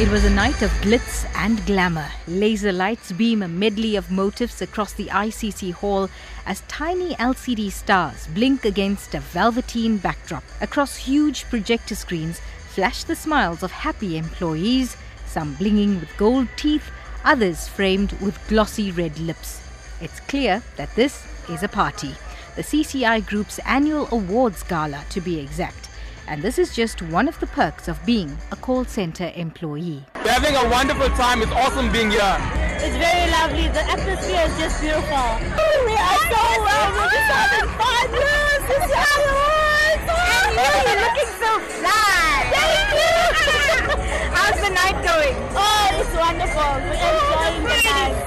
It was a night of glitz and glamour. Laser lights beam a medley of motifs across the ICC hall as tiny LCD stars blink against a velveteen backdrop. Across huge projector screens flash the smiles of happy employees, some blinging with gold teeth, others framed with glossy red lips. It's clear that this is a party. The CCI Group's annual awards gala, to be exact and this is just one of the perks of being a call center employee. We're having a wonderful time. It's awesome being here. It's very lovely. The atmosphere is just beautiful. We are so well. We're just having fun. Yes, it's awards. You're looking so fly. Thank you. How's the night going? Oh, it's wonderful. We're oh, enjoying the night.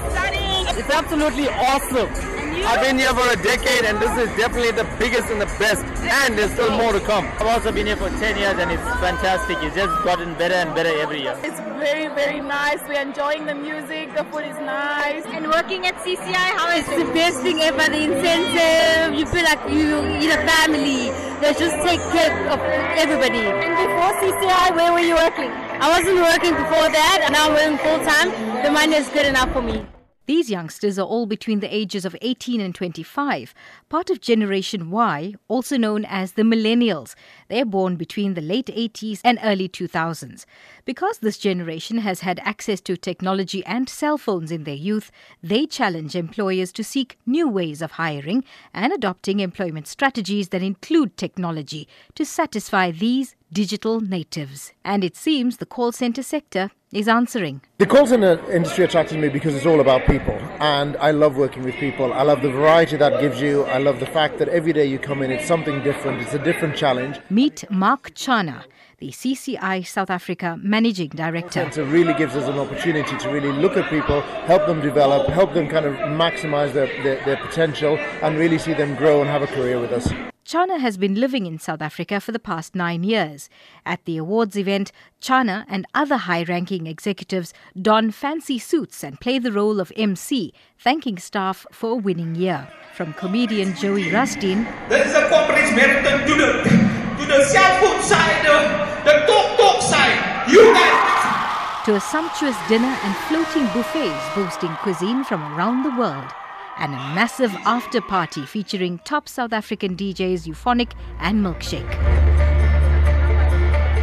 It's absolutely awesome. I've been here for a decade and this is definitely the biggest and the best and there's still more to come. I've also been here for 10 years and it's fantastic. It's just gotten better and better every year. It's very, very nice. We're enjoying the music. The food is nice. And working at CCI, how is it's the best thing ever. The incentive, you feel like you in a family. They just take care of everybody. And before CCI, where were you working? I wasn't working before that and now I'm working full time. The money is good enough for me. These youngsters are all between the ages of 18 and 25, part of Generation Y, also known as the Millennials. They're born between the late 80s and early 2000s. Because this generation has had access to technology and cell phones in their youth, they challenge employers to seek new ways of hiring and adopting employment strategies that include technology to satisfy these digital natives. And it seems the call center sector is answering. The call center industry attracted me because it's all about people, and I love working with people. I love the variety that gives you. I love the fact that every day you come in, it's something different, it's a different challenge. Meet Mark Chana. The CCI South Africa Managing Director. It really gives us an opportunity to really look at people, help them develop, help them kind of maximize their, their, their potential, and really see them grow and have a career with us. Chana has been living in South Africa for the past nine years. At the awards event, Chana and other high ranking executives don fancy suits and play the role of MC, thanking staff for a winning year. From comedian Joey Rasdien This is a corporate marathon to the, to the cell phone side, uh, the, the talk talk side. You guys. To a sumptuous dinner and floating buffets boasting cuisine from around the world and a massive after party featuring top South African DJs Euphonik and Milkshake.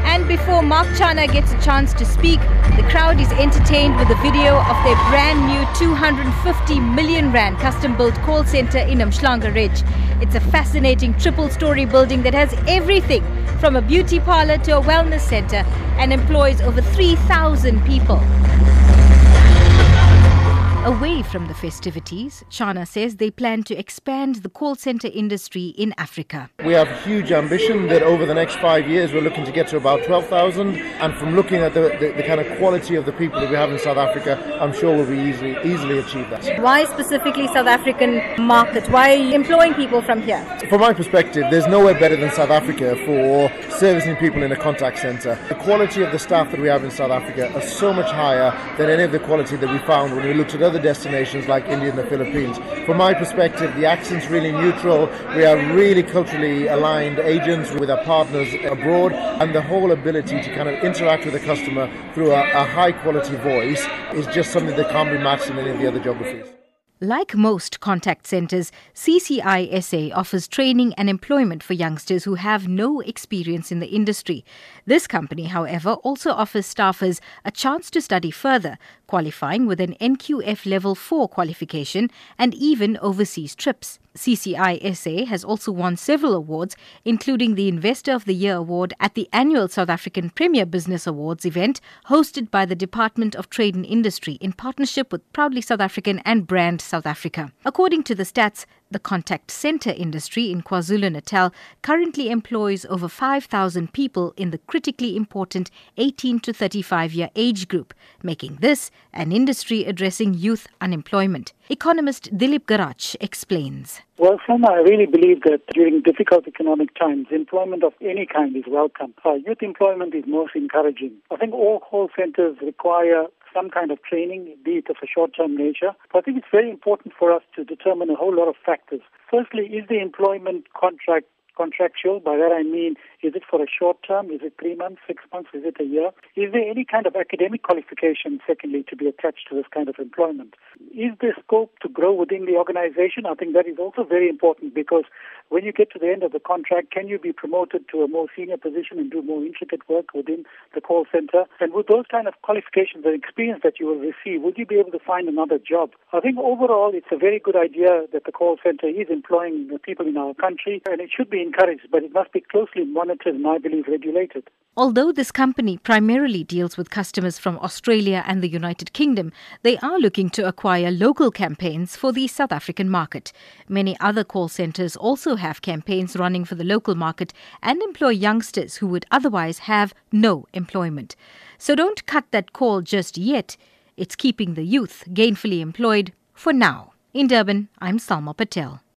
And before Mark Chana gets a chance to speak, the crowd is entertained with a video of their brand new 250 million rand custom built call center in Umhlanga Ridge. It's a fascinating triple story building that has everything from a beauty parlor to a wellness center and employs over 3,000 people. Away from the festivities, Chana says they plan to expand the call center industry in Africa. We have huge ambition that over the next five years we're looking to get to about 12,000. And from looking at the, the, the, kind of quality of the people that we have in South Africa, I'm sure we'll be easily, easily achieve that. Why specifically South African market? Why are you employing people from here? From my perspective, there's nowhere better than South Africa for servicing people in a contact center. The quality of the staff that we have in South Africa are so much higher than any of the quality that we found when we looked at other other destinations like India and the Philippines. From my perspective, the accent's really neutral. We are really culturally aligned agents with our partners abroad, and the whole ability to kind of interact with the customer through a, a high quality voice is just something that can't be matched in any of the other geographies. Like most contact centres, CCISA offers training and employment for youngsters who have no experience in the industry. This company, however, also offers staffers a chance to study further, qualifying with an NQF Level 4 qualification and even overseas trips. CCISA has also won several awards, including the Investor of the Year award at the annual South African Premier Business Awards event hosted by the Department of Trade and Industry in partnership with Proudly South African and Brand South Africa. According to the stats, the contact center industry in KwaZulu Natal currently employs over 5,000 people in the critically important 18 to 35 year age group, making this an industry addressing youth unemployment. Economist Dilip Garach explains. Well, Sam, I really believe that during difficult economic times, employment of any kind is welcome. Uh, youth employment is most encouraging. I think all call centers require some kind of training, be it of a short-term nature. But I think it's very important for us to determine a whole lot of factors. Firstly, is the employment contract contractual? By that I mean, Is it for a short term? Is it three months, six months? Is it a year? Is there any kind of academic qualification, secondly, to be attached to this kind of employment? Is there scope to grow within the organization? I think that is also very important because when you get to the end of the contract, can you be promoted to a more senior position and do more intricate work within the call center? And with those kind of qualifications and experience that you will receive, would you be able to find another job? I think overall it's a very good idea that the call center is employing the people in our country and it should be encouraged, but it must be closely monitored and I believe regulated. Although this company primarily deals with customers from Australia and the United Kingdom, they are looking to acquire local campaigns for the South African market. Many other call centers also have campaigns running for the local market and employ youngsters who would otherwise have no employment. So don't cut that call just yet. It's keeping the youth gainfully employed for now. In Durban, I'm Salma Patel.